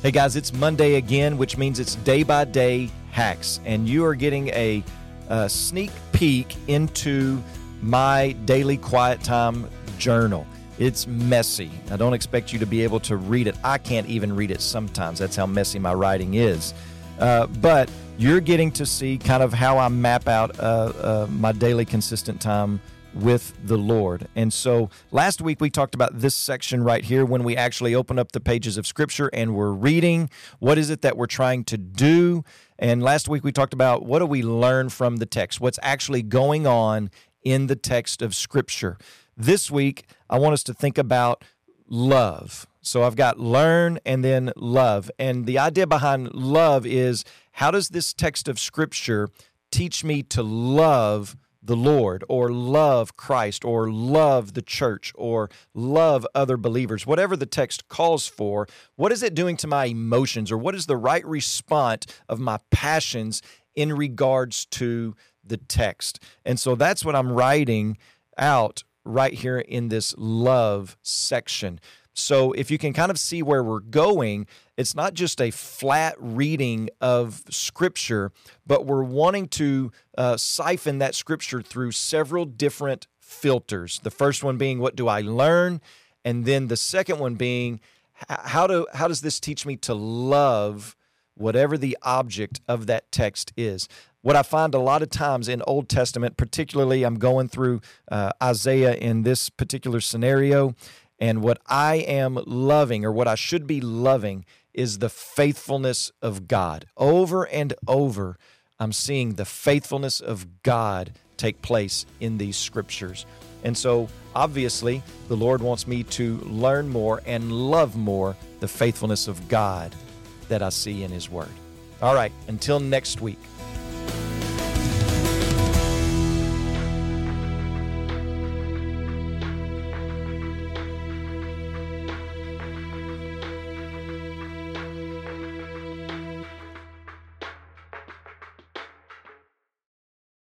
Hey guys, it's Monday again, which means it's day by day hacks, and you are getting a, a, sneak peek into my daily quiet time journal. It's messy. I don't expect you to be able to read it. I can't even read it sometimes. That's how messy my writing is. Uh, but you're getting to see kind of how I map out uh, uh, my daily consistent time with the Lord. And so last week we talked about this section right here when we actually open up the pages of Scripture and we're reading. What is it that we're trying to do? And last week we talked about what do we learn from the text? What's actually going on in the text of Scripture? This week I want us to think about love. So I've got learn and then love. And the idea behind love is how does this text of Scripture teach me to love? The Lord or love Christ or love the church or love other believers, whatever the text calls for, what is it doing to my emotions or what is the right response of my passions in regards to the text? And so that's what I'm writing out right here in this love section. So if you can kind of see where we're going, it's not just a flat reading of scripture, but we're wanting to uh, siphon that scripture through several different filters. The first one being, what do I learn? And then the second one being, how do how does this teach me to love whatever the object of that text is? What I find a lot of times in Old Testament, particularly, I'm going through uh, Isaiah in this particular scenario, and what I am loving, or what I should be loving, is the faithfulness of God. Over and over, I'm seeing the faithfulness of God take place in these scriptures. And so, obviously, the Lord wants me to learn more and love more the faithfulness of God that I see in His Word. All right, until next week.